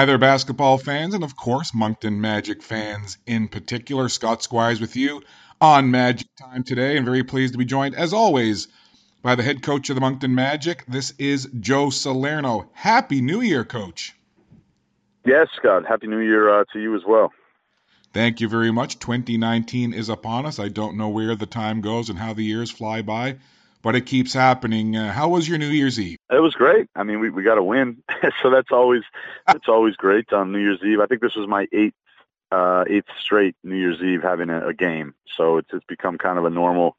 Hi there, basketball fans, and of course, Moncton Magic fans in particular. Scott Squires with you on Magic Time today, and very pleased to be joined, as always, by the head coach of the Moncton Magic. This is Joe Salerno. Happy New Year, Coach. Yes, Scott. Happy New Year uh, to you as well. Thank you very much. 2019 is upon us. I don't know where the time goes and how the years fly by, but it keeps happening. Uh, how was your New Year's Eve? It was great. I mean, we we got a win, so that's always that's always great on New Year's Eve. I think this was my eighth uh, eighth straight New Year's Eve having a, a game, so it's it's become kind of a normal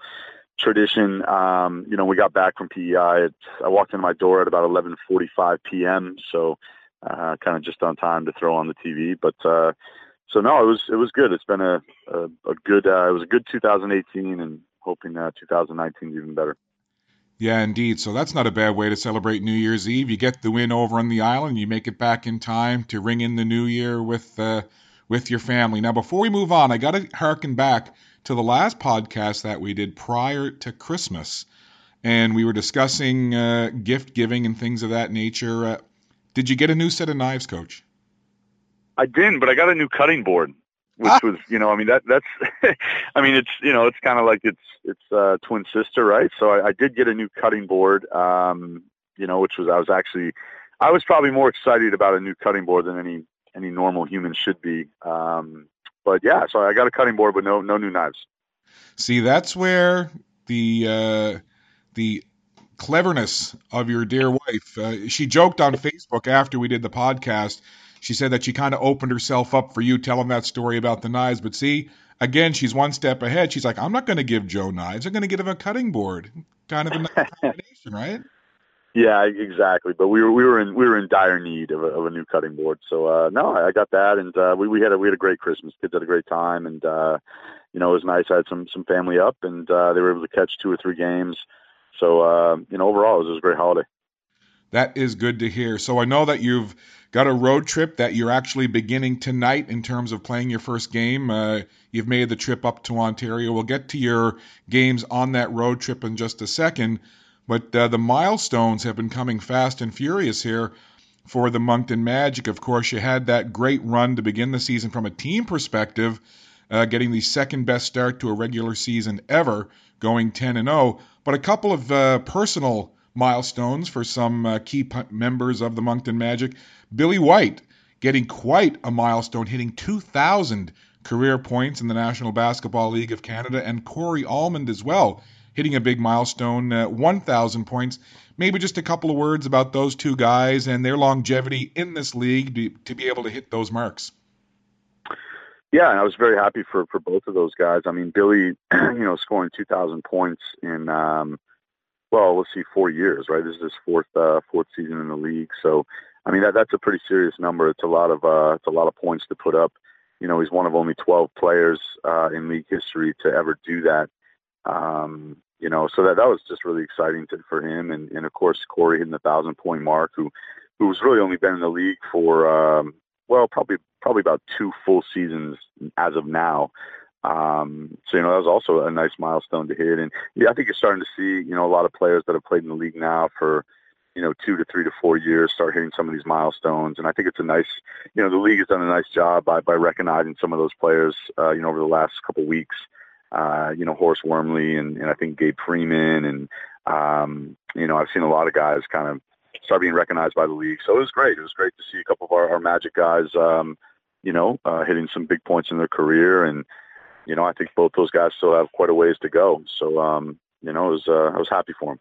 tradition. Um, you know, we got back from PEI. It, I walked into my door at about 11:45 p.m. So uh, kind of just on time to throw on the TV. But uh, so no, it was it was good. It's been a a, a good uh, it was a good 2018, and hoping uh, 2019 is even better. Yeah, indeed. So that's not a bad way to celebrate New Year's Eve. You get the win over on the island, you make it back in time to ring in the new year with uh, with your family. Now, before we move on, I got to harken back to the last podcast that we did prior to Christmas, and we were discussing uh, gift giving and things of that nature. Uh, did you get a new set of knives, Coach? I didn't, but I got a new cutting board, which ah. was, you know, I mean that that's, I mean it's, you know, it's kind of like it's it's uh, twin sister, right? So I, I did get a new cutting board, um, you know, which was I was actually, I was probably more excited about a new cutting board than any any normal human should be. Um, but yeah, so I got a cutting board, but no no new knives. See, that's where the uh, the cleverness of your dear wife. Uh, she joked on Facebook after we did the podcast. She said that she kind of opened herself up for you telling that story about the knives. But see, again, she's one step ahead. She's like, I'm not going to give Joe knives. I'm going to give him a cutting board. Kind of a nice combination, right? Yeah, exactly. But we were we were in we were in dire need of a, of a new cutting board. So uh, no, I got that, and uh, we we had a we had a great Christmas. Kids had a great time, and uh, you know it was nice. I had some some family up, and uh, they were able to catch two or three games. So, uh, you know, overall, it was a great holiday. That is good to hear. So I know that you've got a road trip that you're actually beginning tonight in terms of playing your first game. Uh, you've made the trip up to Ontario. We'll get to your games on that road trip in just a second. But uh, the milestones have been coming fast and furious here for the Moncton Magic. Of course, you had that great run to begin the season from a team perspective, uh, getting the second best start to a regular season ever, going 10 and 0 but a couple of uh, personal milestones for some uh, key p- members of the Moncton Magic. Billy White getting quite a milestone, hitting 2,000 career points in the National Basketball League of Canada, and Corey Allmond as well, hitting a big milestone, uh, 1,000 points. Maybe just a couple of words about those two guys and their longevity in this league to, to be able to hit those marks. Yeah, and I was very happy for for both of those guys. I mean, Billy, you know, scoring 2,000 points in um, well, let's see, four years, right? This is his fourth uh, fourth season in the league. So, I mean, that that's a pretty serious number. It's a lot of uh, it's a lot of points to put up. You know, he's one of only 12 players uh, in league history to ever do that. Um, you know, so that that was just really exciting to, for him, and and of course Corey hitting the thousand point mark, who who's really only been in the league for um, well, probably probably about two full seasons as of now. Um, so you know that was also a nice milestone to hit, and yeah, I think you're starting to see you know a lot of players that have played in the league now for you know two to three to four years start hitting some of these milestones, and I think it's a nice you know the league has done a nice job by by recognizing some of those players uh, you know over the last couple weeks. Uh, you know Horace Wormley and, and I think Gabe Freeman and um, you know I've seen a lot of guys kind of start being recognized by the league. So it was great. It was great to see a couple of our, our Magic guys, um, you know, uh, hitting some big points in their career. And, you know, I think both those guys still have quite a ways to go. So, um, you know, was, uh, I was happy for them.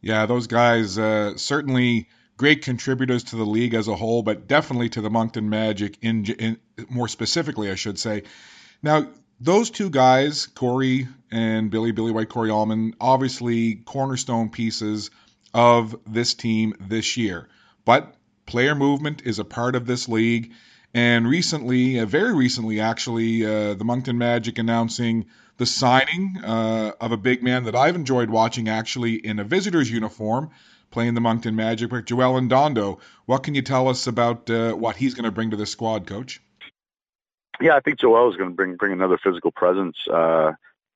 Yeah, those guys uh, certainly great contributors to the league as a whole, but definitely to the Moncton Magic in, in more specifically, I should say. Now, those two guys, Corey and Billy, Billy White, Corey Allmond, obviously cornerstone pieces of this team this year. But player movement is a part of this league. And recently, uh, very recently actually, uh, the Moncton Magic announcing the signing uh, of a big man that I've enjoyed watching actually in a visitor's uniform playing the Moncton Magic, Joel Ndondo. What can you tell us about uh, what he's going to bring to the squad, Coach? Yeah, I think Joel is going to bring bring another physical presence uh,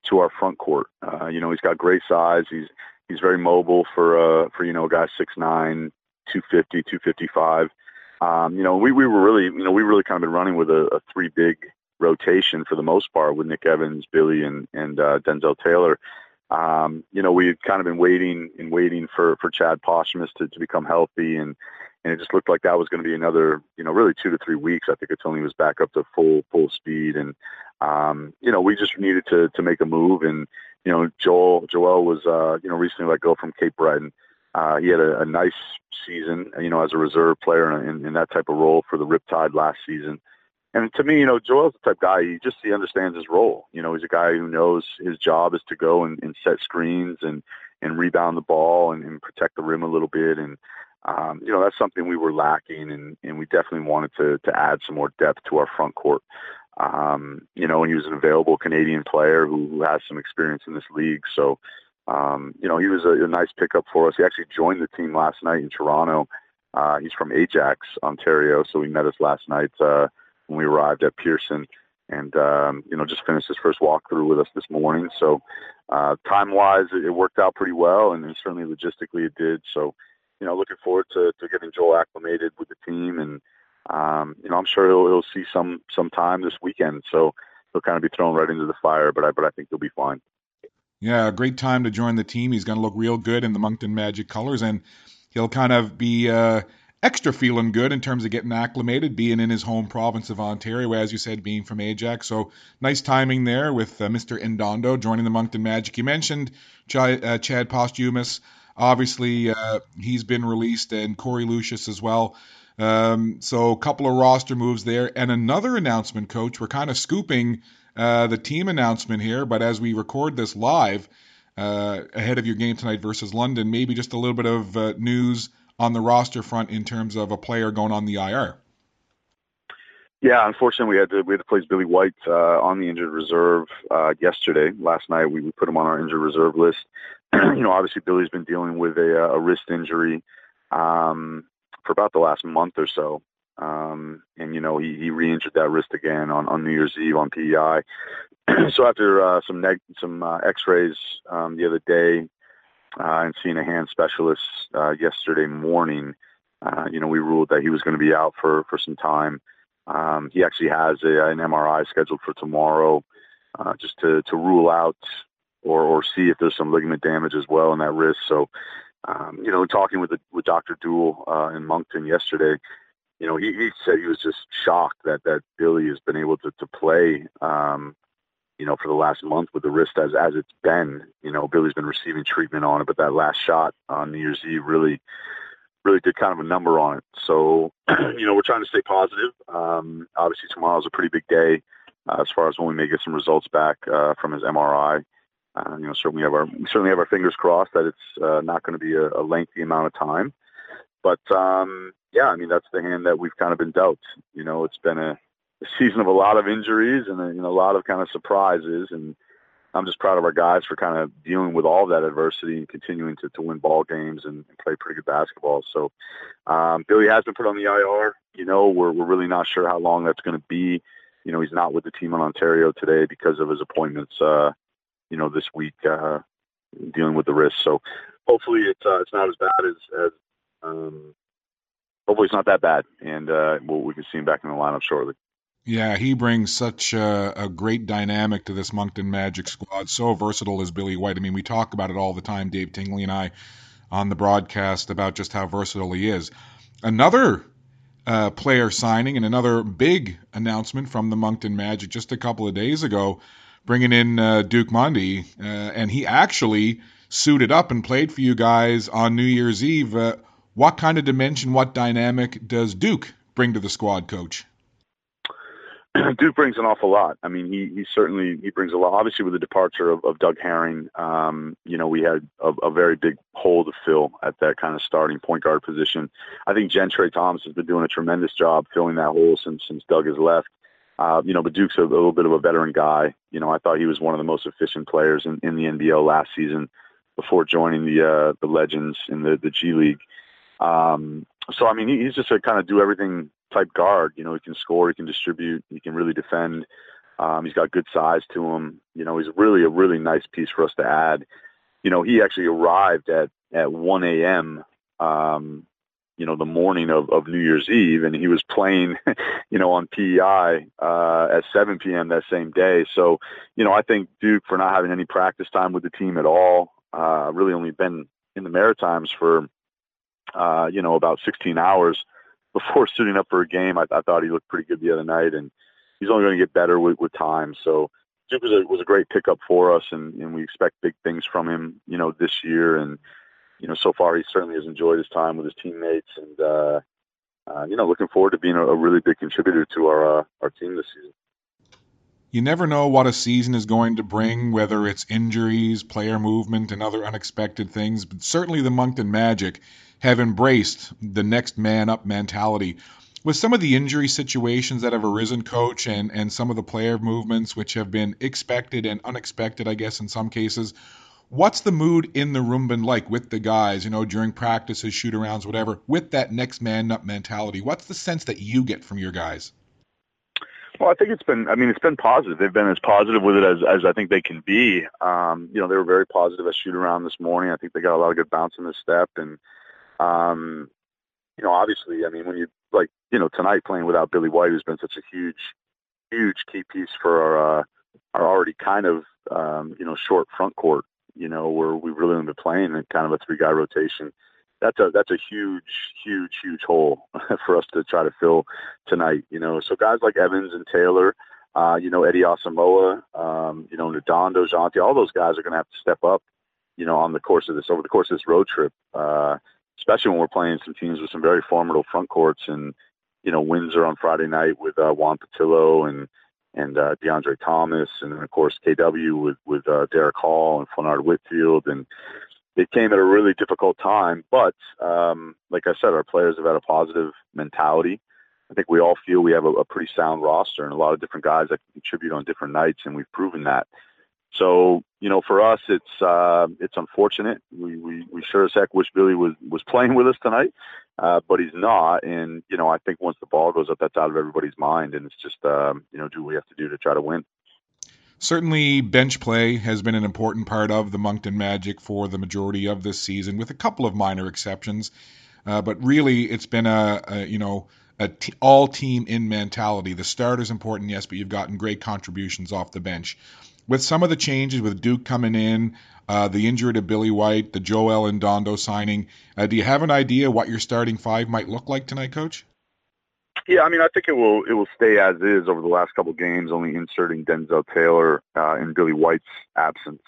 to our front court. Uh, you know, he's got great size. He's he's very mobile for uh for you know a guy six nine, two fifty, two fifty five. Um, you know, we, we were really, you know, we really kind of been running with a, a three big rotation for the most part with Nick Evans, Billy, and and uh, Denzel Taylor. Um, you know, we had kind of been waiting and waiting for for Chad Posthumus to, to become healthy, and and it just looked like that was going to be another, you know, really two to three weeks. I think until he was back up to full full speed, and um, you know, we just needed to to make a move, and you know, Joel Joel was uh, you know recently let go from Cape Breton. Uh, he had a, a nice season, you know, as a reserve player in, in that type of role for the Riptide last season. And to me, you know, Joel's the type of guy. He just he understands his role. You know, he's a guy who knows his job is to go and, and set screens and and rebound the ball and, and protect the rim a little bit. And um, you know, that's something we were lacking, and and we definitely wanted to to add some more depth to our front court. Um, you know, and he was an available Canadian player who, who has some experience in this league. So, um, you know, he was a, a nice pickup for us. He actually joined the team last night in Toronto. Uh, he's from Ajax, Ontario, so he met us last night. Uh, when we arrived at Pearson, and um, you know just finished his first walkthrough with us this morning. So uh, time wise, it, it worked out pretty well, and, and certainly logistically it did. So you know, looking forward to, to getting Joel acclimated with the team, and um, you know, I'm sure he'll, he'll see some some time this weekend. So he'll kind of be thrown right into the fire, but I but I think he'll be fine. Yeah, great time to join the team. He's going to look real good in the Moncton Magic colors, and he'll kind of be uh, extra feeling good in terms of getting acclimated, being in his home province of Ontario, as you said, being from Ajax. So nice timing there with uh, Mr. Ndondo joining the Moncton Magic. You mentioned Ch- uh, Chad Posthumus. Obviously, uh, he's been released, and Corey Lucius as well. Um, so a couple of roster moves there, and another announcement, Coach. We're kind of scooping uh, the team announcement here, but as we record this live uh, ahead of your game tonight versus London, maybe just a little bit of uh, news on the roster front in terms of a player going on the IR? Yeah, unfortunately, we had to we had to place Billy White uh, on the injured reserve uh, yesterday. Last night, we, we put him on our injured reserve list. you know, obviously, Billy's been dealing with a, a wrist injury um, for about the last month or so, um, and you know, he, he re-injured that wrist again on, on New Year's Eve on PEI. so after uh, some neg- some uh, X-rays um, the other day, uh, and seeing a hand specialist uh, yesterday morning, uh, you know, we ruled that he was going to be out for, for some time. Um, he actually has a, an MRI scheduled for tomorrow uh, just to, to rule out or, or see if there's some ligament damage as well in that wrist. So, um, you know, talking with the, with Dr. Dool uh, in Moncton yesterday, you know, he, he said he was just shocked that, that Billy has been able to, to play um, you know, for the last month with the wrist as as it's been. You know, Billy's been receiving treatment on it, but that last shot on New Year's Eve really, really did kind of a number on it. So, you know, we're trying to stay positive. Um, obviously, tomorrow's a pretty big day uh, as far as when we may get some results back uh, from his MRI. Uh, you know, certainly we have our we certainly have our fingers crossed that it's uh, not going to be a, a lengthy amount of time. But um, yeah, I mean that's the hand that we've kind of been dealt. You know, it's been a a season of a lot of injuries and a, know, a lot of kind of surprises. And I'm just proud of our guys for kind of dealing with all that adversity and continuing to, to win ball games and, and play pretty good basketball. So um, Billy has been put on the IR. You know, we're we're really not sure how long that's going to be. You know, he's not with the team in Ontario today because of his appointments. Uh, you know, this week uh, dealing with the wrist. So hopefully it's uh, it's not as bad as as um, hopefully it's not that bad, and uh, we'll, we can see him back in the lineup shortly. Yeah, he brings such a, a, great dynamic to this Moncton Magic squad. So versatile is Billy White. I mean, we talk about it all the time, Dave Tingley and I, on the broadcast about just how versatile he is. Another uh, player signing and another big announcement from the Moncton Magic just a couple of days ago, bringing in uh, Duke Mondy, uh, and he actually suited up and played for you guys on New Year's Eve. What kind of dimension, what dynamic does Duke bring to the squad, Coach? Duke brings an awful lot. I mean, he he certainly he brings a lot. Obviously, with the departure of, of Doug Herring, um, you know, we had a, a very big hole to fill at that kind of starting point guard position. I think Gentry Thomas has been doing a tremendous job filling that hole since since Doug has left. Uh, you know, but Duke's a, a little bit of a veteran guy. You know, I thought he was one of the most efficient players in, in the NBL last season before joining the uh, the Legends in the the G League. Um, so I mean, he, he's just a kind of do everything type guard. You know, he can score, he can distribute, he can really defend. Um, he's got good size to him. You know, he's really a really nice piece for us to add. You know, he actually arrived at at 1 a.m. Um, you know, the morning of, of New Year's Eve, and he was playing, you know, on PEI uh, at 7 p.m. that same day. So, you know, I think Duke for not having any practice time with the team at all, uh, really only been in the Maritimes for, uh, you know, about 16 hours before suiting up for a game. I, I thought he looked pretty good the other night, and he's only going to get better with, with time. So, Duke was a was a great pickup for us, and, and we expect big things from him, you know, this year. And you know, so far he certainly has enjoyed his time with his teammates, and uh, uh, you know, looking forward to being a, a really big contributor to our uh, our team this season. You never know what a season is going to bring, whether it's injuries, player movement, and other unexpected things. But certainly the Moncton Magic have embraced the next man up mentality with some of the injury situations that have arisen, coach, and, and some of the player movements which have been expected and unexpected, I guess, in some cases, what's the mood in the room been like with the guys, you know, during practices, shoot arounds, whatever, with that next man up mentality? What's the sense that you get from your guys? Well, I think it's been. I mean, it's been positive. They've been as positive with it as as I think they can be. Um, you know, they were very positive at shoot around this morning. I think they got a lot of good bounce in the step, and um, you know, obviously, I mean, when you like, you know, tonight playing without Billy White, who's been such a huge, huge key piece for our uh, our already kind of um, you know short front court. You know, where we've really been playing in kind of a three guy rotation. That's a that's a huge, huge, huge hole for us to try to fill tonight. You know, so guys like Evans and Taylor, uh, you know, Eddie Asamoah, um, you know, Ndondo, Jonte, all those guys are going to have to step up. You know, on the course of this over the course of this road trip. Uh, especially when we're playing some teams with some very formidable front courts and you know Windsor on Friday night with uh, Juan Pattillo and and uh, DeAndre Thomas and then of course KW with with uh, Derek Hall and Flennard Whitfield and it came at a really difficult time but um, like I said our players have had a positive mentality I think we all feel we have a, a pretty sound roster and a lot of different guys that contribute on different nights and we've proven that so you know, for us, it's uh, it's unfortunate. We, we we sure as heck wish Billy was was playing with us tonight, uh, but he's not. And you know, I think once the ball goes up, that's out of everybody's mind, and it's just um, you know, do what we have to do to try to win. Certainly, bench play has been an important part of the Moncton Magic for the majority of this season, with a couple of minor exceptions. Uh, but really, it's been a, a you know a t- all team in mentality. The start is important, yes, but you've gotten great contributions off the bench with some of the changes with Duke coming in, uh, the injury to Billy White, the Joel Ndondo signing, uh, do you have an idea what your starting five might look like tonight, Coach? Yeah, I mean, I think it will it will stay as is over the last couple of games, only inserting Denzel Taylor uh, in Billy White's absence.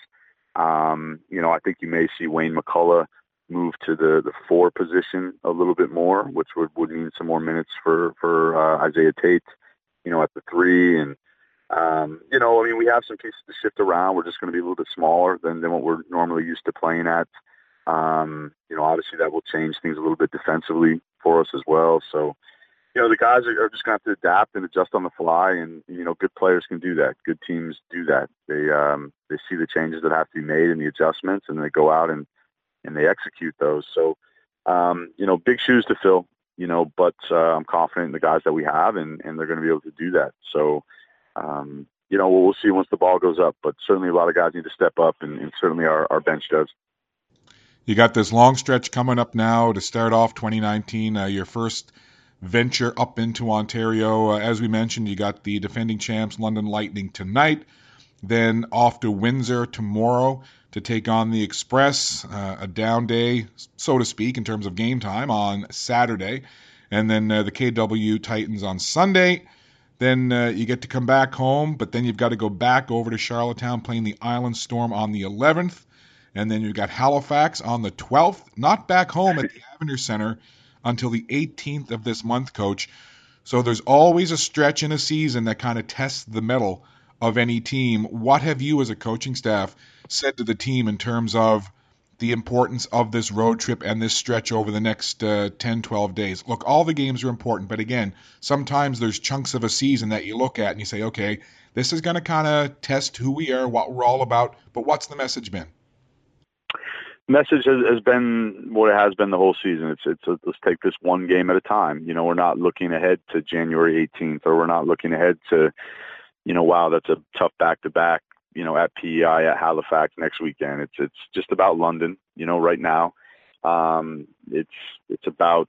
Um, you know, I think you may see Wayne McCullough move to the the four position a little bit more, which would would mean some more minutes for for uh, Isaiah Tate. You know, at the three and um, you know, I mean, we have some pieces to shift around. We're just going to be a little bit smaller than, than what we're normally used to playing at. Um, you know, obviously that will change things a little bit defensively for us as well. So, you know, the guys are, just going to have to adapt and adjust on the fly. And, you know, good players can do that. Good teams do that. They, um, they see the changes that have to be made and the adjustments and they go out and, and they execute those. So, um, you know, big shoes to fill, you know, but, uh, I'm confident in the guys that we have and, and they're going to be able to do that. So, um, you know, we'll, we'll see once the ball goes up. But certainly, a lot of guys need to step up, and, and certainly our, our bench does. You got this long stretch coming up now to start off 2019. Uh, your first venture up into Ontario. Uh, as we mentioned, you got the defending champs London Lightning tonight, then off to Windsor tomorrow to take on the Express. Uh, a down day, so to speak, in terms of game time on Saturday, and then uh, the KW Titans on Sunday. Then uh, you get to come back home, but then you've got to go back over to Charlottetown playing the Island Storm on the 11th. And then you've got Halifax on the 12th, not back home at the Avenir Center until the 18th of this month, coach. So there's always a stretch in a season that kind of tests the mettle of any team. What have you, as a coaching staff, said to the team in terms of the importance of this road trip and this stretch over the next uh, 10, 12 days. Look, all the games are important, but again, sometimes there's chunks of a season that you look at and you say, okay, this is going to kind of test who we are, what we're all about, but what's the message been? Message has, has been what it has been the whole season. It's it's a, let's take this one game at a time. You know, we're not looking ahead to January 18th, or we're not looking ahead to, you know, wow, that's a tough back to back you know, at PEI at Halifax next weekend. It's it's just about London, you know, right now. Um, it's it's about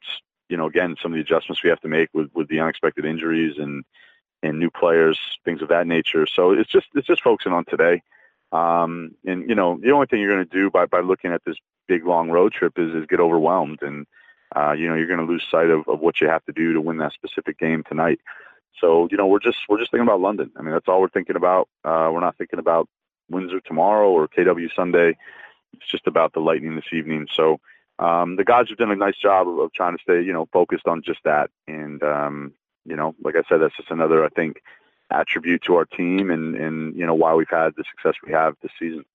you know, again, some of the adjustments we have to make with with the unexpected injuries and and new players, things of that nature. So it's just it's just focusing on today. Um, and you know, the only thing you're going to do by by looking at this big long road trip is is get overwhelmed, and uh, you know, you're going to lose sight of, of what you have to do to win that specific game tonight. So you know, we're just we're just thinking about London. I mean, that's all we're thinking about. Uh, we're not thinking about Windsor tomorrow or KW Sunday. It's just about the Lightning this evening. So um, the guys have done a nice job of, of, trying to stay, you know, focused on just that. And um, you know, like I said, that's just another, I think, attribute to our team and and you know why we've had the success we have this season.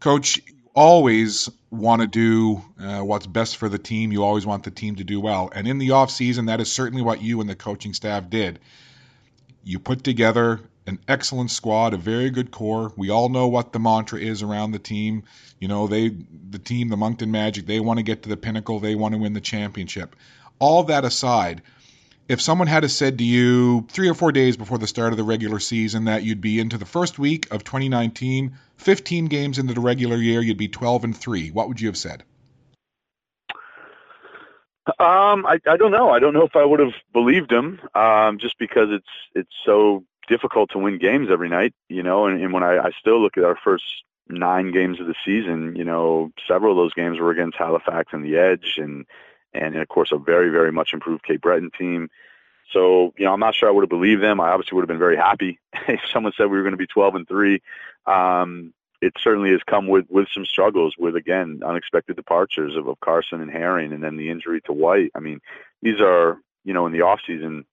Coach, you always want to do uh, what's best for the team. You always want the team to do well. And in the off season, that is certainly what you and the coaching staff did. You put together an excellent squad, a very good core. We all know what the mantra is around the team. You know, they the team, the Moncton Magic, they want to get to the pinnacle, they want to win the championship. All that aside, if someone had said to you three or four days before the start of the regular season that you'd be into the first week of 2019, 15 games into the regular year, you'd be 12 and three, what would you have said? Um, I, I don't know. I don't know if I would have believed him, um, just because it's it's so difficult to win games every night, you know. And, and when I, I still look at our first nine games of the season, you know, several of those games were against Halifax and the Edge, and and of course a very very much improved Cape Breton team. So you know, I'm not sure I would have believed them. I obviously would have been very happy if someone said we were going to be 12 and three. Um, it certainly has come with with some struggles, with again unexpected departures of, of Carson and Herring, and then the injury to White. I mean, these are you know in the off season,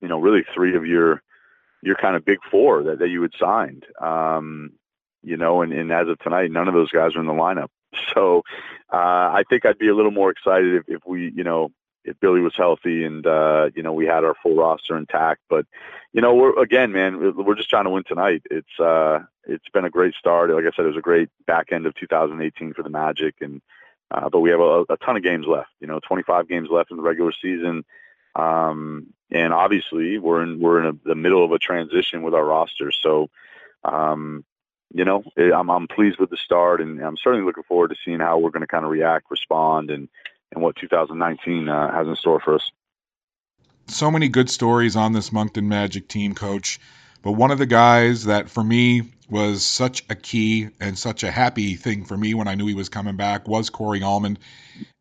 you know, really three of your your kind of big four that, that you had signed. Um, you know, and, and as of tonight, none of those guys are in the lineup. So uh, I think I'd be a little more excited if, if we, you know, if Billy was healthy and uh, you know we had our full roster intact. But you know, we're again, man, we're just trying to win tonight. It's uh, it's been a great start. Like I said, it was a great back end of 2018 for the Magic, and uh, but we have a, a ton of games left. You know, 25 games left in the regular season. Um, and obviously we're in we're in a, the middle of a transition with our roster. So, um, you know, I'm I'm pleased with the start, and I'm certainly looking forward to seeing how we're going to kind of react, respond, and and what 2019 uh, has in store for us. So many good stories on this Moncton Magic team, Coach. But one of the guys that for me was such a key and such a happy thing for me when I knew he was coming back was Corey Allmond.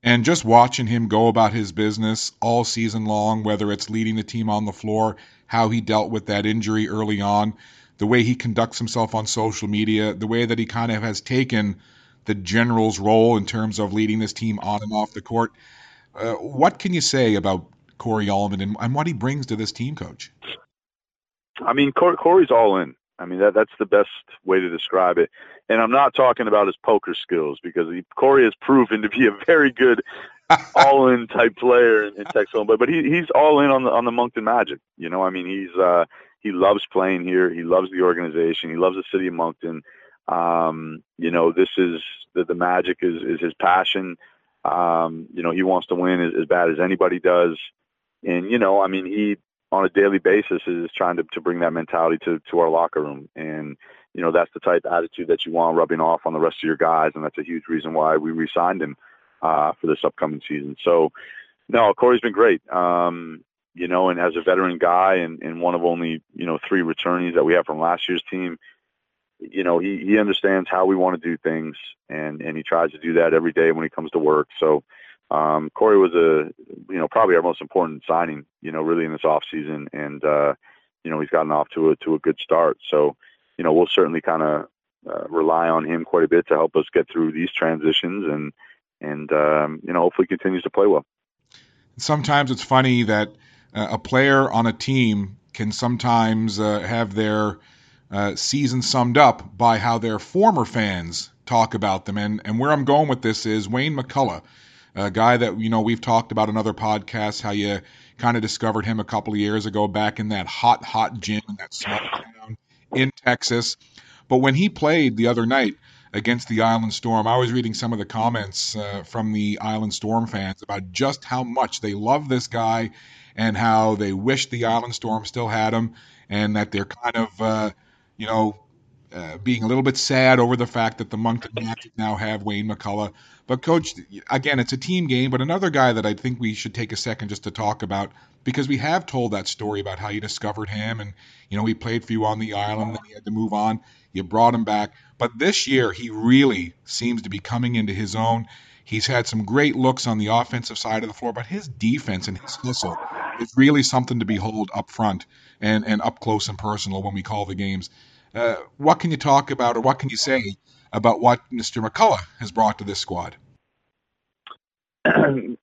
And just watching him go about his business all season long, whether it's leading the team on the floor, how he dealt with that injury early on, the way he conducts himself on social media, the way that he kind of has taken the general's role in terms of leading this team on and off the court. Uh, what can you say about Corey Allmond and, and what he brings to this team, coach? I mean, Corey's all in. I mean, that that's the best way to describe it. And I'm not talking about his poker skills because he, Corey has proven to be a very good all-in type player in, in Texas, but but he he's all in on the on the Moncton Magic. You know, I mean, he's uh, he loves playing here. He loves the organization. He loves the city of Moncton. Um, you know, this is the, the Magic is is his passion. Um, you know, he wants to win as, as bad as anybody does. And you know, I mean, he on a daily basis is trying to, to bring that mentality to, to our locker room. And, you know, that's the type of attitude that you want rubbing off on the rest of your guys. And that's a huge reason why we re-signed him uh, for this upcoming season. So, no, Corey's been great. Um, you know, and as a veteran guy and, and one of only, you know, three returnees that we have from last year's team, you know, he, he understands how we want to do things and, and he tries to do that every day when he comes to work. So, um, Corey was a, you know, probably our most important signing, you know, really in this off season, and uh, you know, he's gotten off to a to a good start. So, you know, we'll certainly kind of uh, rely on him quite a bit to help us get through these transitions, and and um, you know, hopefully continues to play well. Sometimes it's funny that a player on a team can sometimes uh, have their uh, season summed up by how their former fans talk about them, and and where I'm going with this is Wayne McCullough a guy that you know we've talked about in other podcasts how you kind of discovered him a couple of years ago back in that hot hot gym in that small town in Texas. But when he played the other night against the Island Storm, I was reading some of the comments uh, from the Island Storm fans about just how much they love this guy and how they wish the Island Storm still had him and that they're kind of uh, you know uh, being a little bit sad over the fact that the Moncton Magic now have Wayne McCullough. But coach, again, it's a team game. But another guy that I think we should take a second just to talk about because we have told that story about how you discovered him, and you know he played for you on the island, then he had to move on. You brought him back, but this year he really seems to be coming into his own. He's had some great looks on the offensive side of the floor, but his defense and his hustle is really something to behold up front and, and up close and personal when we call the games. Uh, what can you talk about, or what can you say about what Mr. McCullough has brought to this squad?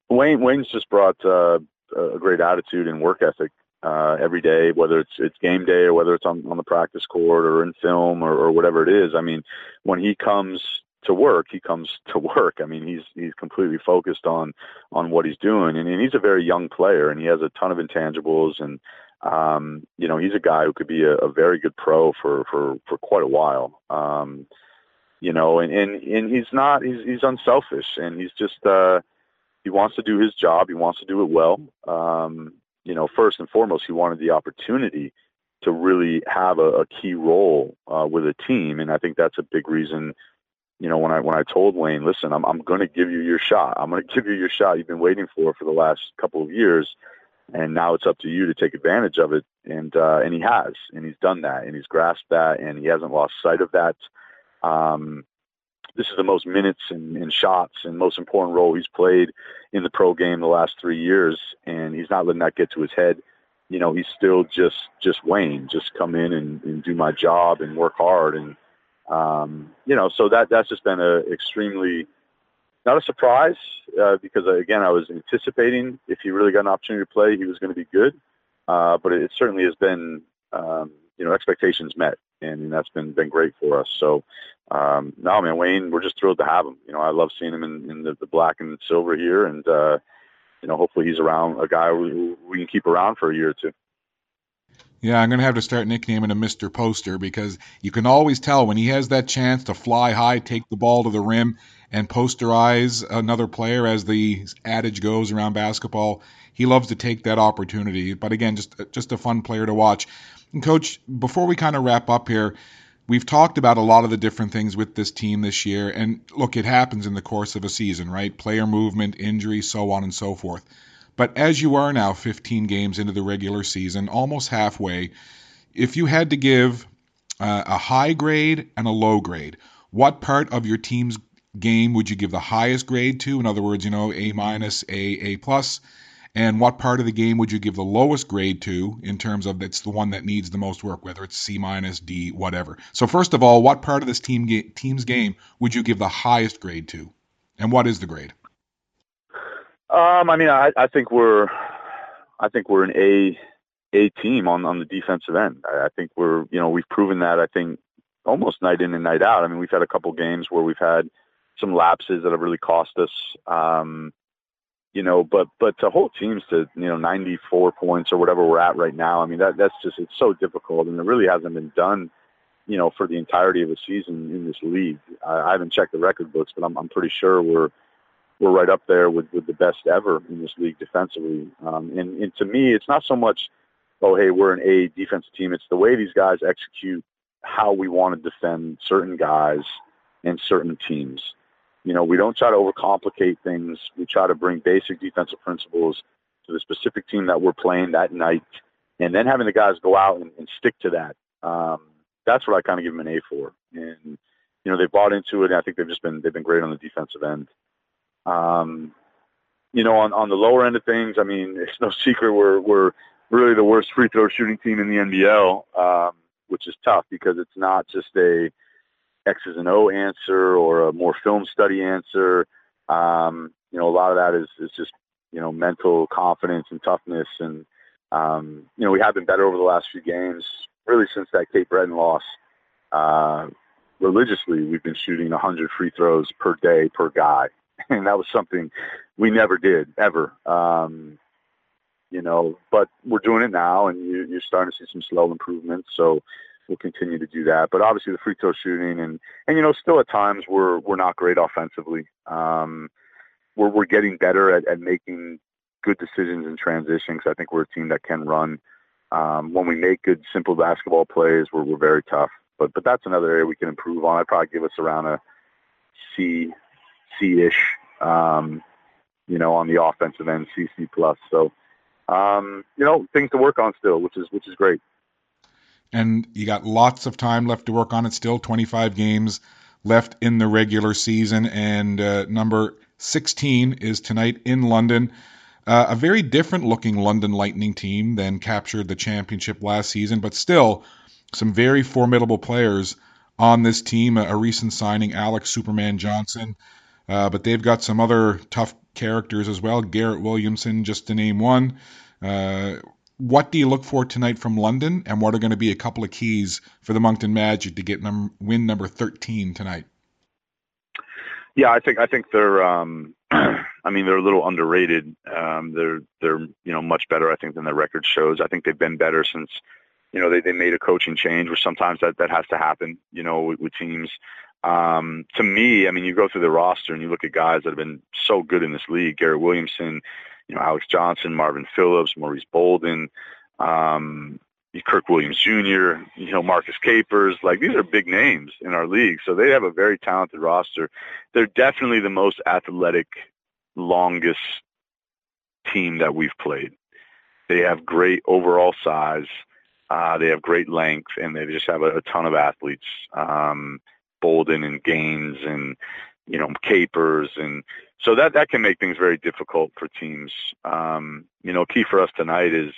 Wayne Wayne's just brought uh, a great attitude and work ethic uh, every day, whether it's it's game day or whether it's on, on the practice court or in film or, or whatever it is. I mean, when he comes to work, he comes to work. I mean, he's he's completely focused on on what he's doing, and, and he's a very young player, and he has a ton of intangibles, and um, you know, he's a guy who could be a, a very good pro for for for quite a while. Um, you know, and and and he's not he's he's unselfish, and he's just uh, he wants to do his job. He wants to do it well. Um, you know, first and foremost, he wanted the opportunity to really have a, a key role uh, with a team, and I think that's a big reason you know, when I when I told Wayne, listen, I'm I'm going to give you your shot. I'm going to give you your shot you've been waiting for for the last couple of years, and now it's up to you to take advantage of it. And uh, and he has, and he's done that, and he's grasped that, and he hasn't lost sight of that. Um, this is the most minutes and, and shots and most important role he's played in the pro game the last three years, and he's not letting that get to his head. You know, he's still just just Wayne, just come in and, and do my job and work hard and um, you know, so that that's just been a extremely not a surprise uh, because uh, again I was anticipating if he really got an opportunity to play, he was going to be good. Uh, but it, certainly has been um, you know expectations met, and, that's been been great for us. So um, no, man, Wayne, we're just thrilled to have him. You know, I love seeing him in, in the, the black and silver here, and uh, you know, hopefully he's around a guy we, we can keep around for a year or two. Yeah, I'm going to have to start nicknaming him Mr. Poster because you can always tell when he has that chance to fly high, take the ball to the rim, and posterize another player, as the adage goes around basketball. He loves to take that opportunity. But again, just just a fun player to watch. And coach, before we kind of wrap up here, we've talked about a lot of the different things with this team this year. And look, it happens in the course of a season, right? Player movement, injury, so on and so forth. But as you are now 15 games into the regular season, almost halfway, if you had to give uh, a high grade and a low grade, what part of your team's game would you give the highest grade to? In other words, you know, A minus, A, A plus. And what part of the game would you give the lowest grade to in terms of it's the one that needs the most work, whether it's C minus, D, whatever. So first of all, what part of this team ga- team's game would you give the highest grade to? And what is the grade? Um, I mean, I, I think we're, I think we're an A, A team on on the defensive end. I, I think we're, you know, we've proven that. I think almost night in and night out. I mean, we've had a couple games where we've had some lapses that have really cost us. Um, you know, but but to hold teams to you know 94 points or whatever we're at right now, I mean that that's just it's so difficult, and it really hasn't been done, you know, for the entirety of the season in this league. I, I haven't checked the record books, but I'm I'm pretty sure we're we're right up there with, with the best ever in this league defensively. Um, and, and to me, it's not so much, oh, hey, we're an A defensive team. It's the way these guys execute how we want to defend certain guys and certain teams. You know, we don't try to overcomplicate things. We try to bring basic defensive principles to the specific team that we're playing that night, and then having the guys go out and, and stick to that. Um, that's what I kind of give them an A for. And you know, they bought into it. And I think they've just been they've been great on the defensive end. Um, you know, on, on the lower end of things, I mean, it's no secret we're, we're really the worst free throw shooting team in the NBL, um, which is tough because it's not just a X's and O answer or a more film study answer. Um, you know, a lot of that is, is just, you know, mental confidence and toughness. And, um, you know, we have been better over the last few games, really since that Cape Breton loss. Uh, religiously, we've been shooting 100 free throws per day per guy. and that was something we never did ever. Um, you know, but we're doing it now, and you, you're starting to see some slow improvements. So we'll continue to do that. But obviously, the free throw shooting, and and you know, still at times we're we're not great offensively. Um, we're we're getting better at, at making good decisions in transitions. I think we're a team that can run. Um, when we make good, simple basketball plays, we're we're very tough. but but that's another area we can improve on. I'd probably give us around a C, C-ish, um, you know, on the offensive end, C, C plus. So, um, you know, things to work on still, which is which is great. And you got lots of time left to work on it still. 25 games left in the regular season, and uh, number 16 is tonight in London. Uh, a very different looking London Lightning team than captured the championship last season, but still some very formidable players on this team. A, a recent signing, Alex Superman Johnson, uh, but they've got some other tough characters as well. Garrett Williamson, just to name one. Uh, what do you look for tonight from London, and what are going to be a couple of keys for the Moncton Magic to get num- win number 13 tonight? Yeah, I think I think they're. Um, I mean, they're a little underrated. Um, they're they're you know much better, I think, than their record shows. I think they've been better since you know they they made a coaching change, which sometimes that that has to happen. You know, with, with teams. Um, to me, I mean, you go through the roster and you look at guys that have been so good in this league: Garrett Williamson, you know, Alex Johnson, Marvin Phillips, Maurice Bolden. Um, Kirk Williams Jr., you know, Marcus Capers, like these are big names in our league. So they have a very talented roster. They're definitely the most athletic, longest team that we've played. They have great overall size. Uh, they have great length, and they just have a, a ton of athletes. Um, Bolden and Gaines and you know Capers, and so that that can make things very difficult for teams. Um, you know, key for us tonight is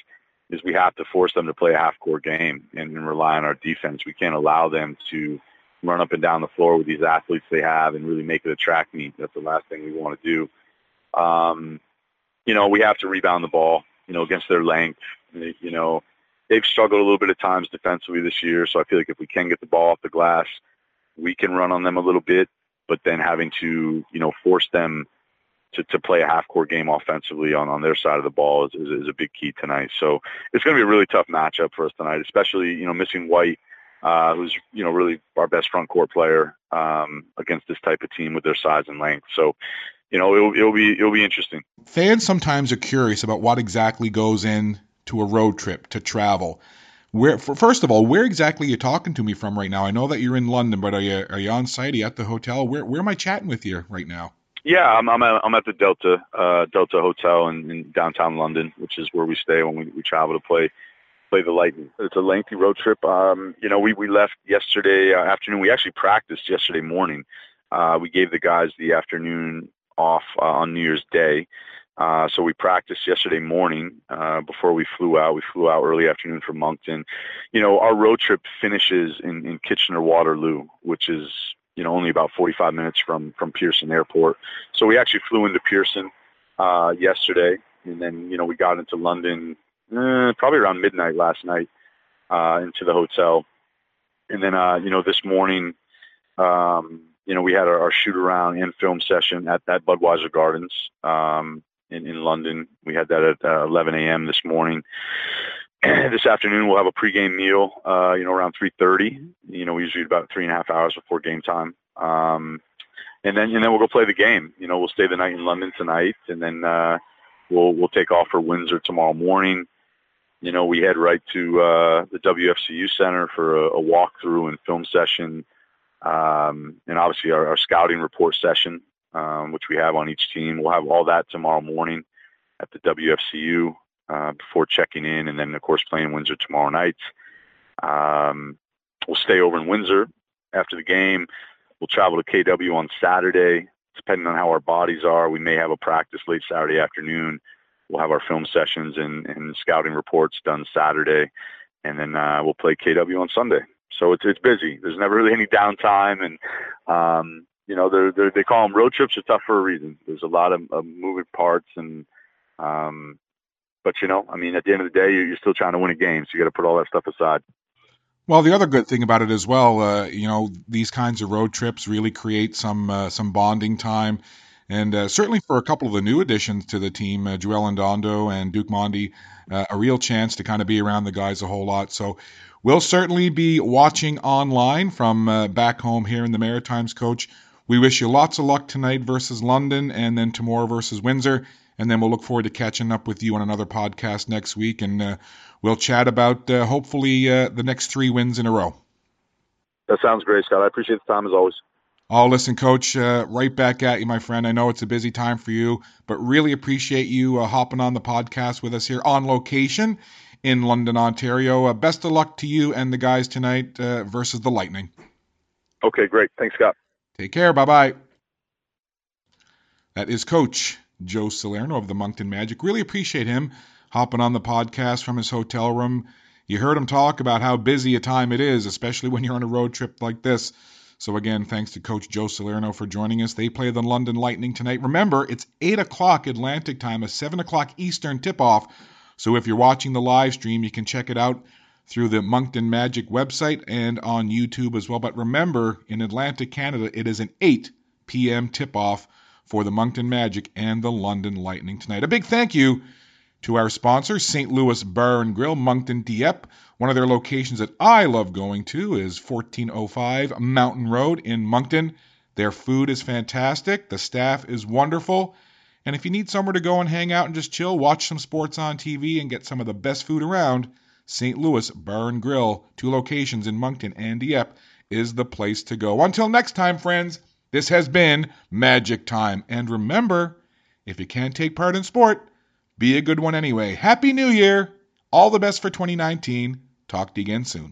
is we have to force them to play a half court game and, rely on our defense. We can't allow them to run up and down the floor with these athletes they have and really make it a track meet. That's the last thing we want to do. Um, you know, we have to rebound the ball, you know, against their length. You know, they've struggled a little bit at times defensively this year. So I feel like if we can get the ball off the glass, we can run on them a little bit, but then having to, you know, force them to, to play a half court game offensively on, on their side of the ball is, is, is a big key tonight. So it's going to be a really tough matchup for us tonight, especially, you know, missing White, uh, who's, you know, really our best front court player um, against this type of team with their size and length. So, you know, it'll, it'll be it'll be interesting. Fans sometimes are curious about what exactly goes in to a road trip to travel. Where, first of all, where exactly are you talking to me from right now? I know that you're in London, but are you are you on site? Are you at the hotel? Where where am I chatting with you right now? Yeah, I'm I'm at, I'm at the Delta uh, Delta Hotel in, in downtown London, which is where we stay when we, we travel to play play the Lightning. It's a lengthy road trip. Um, you know, we we left yesterday uh, afternoon. We actually practiced yesterday morning. Uh, we gave the guys the afternoon off uh, on New Year's Day. Uh, so we practiced yesterday morning uh, before we flew out. We flew out early afternoon from Moncton. You know, our road trip finishes in, in Kitchener Waterloo, which is you know, only about 45 minutes from, from Pearson Airport. So we actually flew into Pearson, uh, yesterday. And then, you know, we got into London, eh, probably around midnight last night, uh, into the hotel. And then, uh, you know, this morning, um, you know, we had our, our shoot around and film session at, at Budweiser Gardens, um, in, in London. We had that at uh, 11 a.m. this morning. this afternoon we'll have a pregame meal, uh, you know, around 3:30. You know, we usually about three and a half hours before game time. Um, and then and then we'll go play the game. You know, we'll stay the night in London tonight, and then uh, we'll we'll take off for Windsor tomorrow morning. You know, we head right to uh, the WFCU Center for a, a walkthrough and film session, um, and obviously our, our scouting report session, um, which we have on each team. We'll have all that tomorrow morning at the WFCU uh, before checking in, and then of course playing Windsor tomorrow night. Um, we'll stay over in Windsor after the game. We'll travel to KW on Saturday. Depending on how our bodies are, we may have a practice late Saturday afternoon. We'll have our film sessions and, and scouting reports done Saturday, and then uh, we'll play KW on Sunday. So it's it's busy. There's never really any downtime, and um, you know they're, they're, they call them road trips. Are tough for a reason. There's a lot of, of moving parts, and um, but you know, I mean, at the end of the day, you're still trying to win a game, so you got to put all that stuff aside. Well, the other good thing about it as well, uh, you know, these kinds of road trips really create some uh, some bonding time, and uh, certainly for a couple of the new additions to the team, uh, Joel Ndondo and Duke Mondy, uh, a real chance to kind of be around the guys a whole lot. So we'll certainly be watching online from uh, back home here in the Maritimes, Coach. We wish you lots of luck tonight versus London, and then tomorrow versus Windsor and then we'll look forward to catching up with you on another podcast next week, and uh, we'll chat about uh, hopefully uh, the next three wins in a row. That sounds great, Scott. I appreciate the time as always. Oh, listen, Coach, uh, right back at you, my friend. I know it's a busy time for you, but really appreciate you uh, hopping on the podcast with us here on location in London, Ontario. Uh, best of luck to you and the guys tonight uh, versus the Lightning. Okay, great. Thanks, Scott. Take care. Bye bye. That is Coach Joe Salerno of the Moncton Magic. Really appreciate him hopping on the podcast from his hotel room. You heard him talk about how busy a time it is, especially when you're on a road trip like this. So again, thanks to Coach Joe Salerno for joining us. They play the London Lightning tonight. Remember, it's eight o'clock Atlantic time, a seven o'clock Eastern tip-off. So if you're watching the live stream, you can check it out through the Moncton Magic website and on YouTube as well. But remember, in Atlantic Canada, it is an 8 p.m. tip-off for the Moncton Magic and the London Lightning tonight. A big thank you to our sponsor, St. Louis Bar and Grill, Moncton Dieppe. One of their locations that I love going to is 1405 Mountain Road in Moncton. Their food is fantastic, the staff is wonderful, and if you need somewhere to go and hang out and just chill, watch some sports on TV, and get some of the best food around, St. Louis Bar and Grill, two locations in Moncton and Dieppe, is the place to go. Until next time, friends, this has been Magic Time. And remember, if you can't take part in sport, be a good one anyway. Happy New Year! All the best for 2019. Talk to you again soon.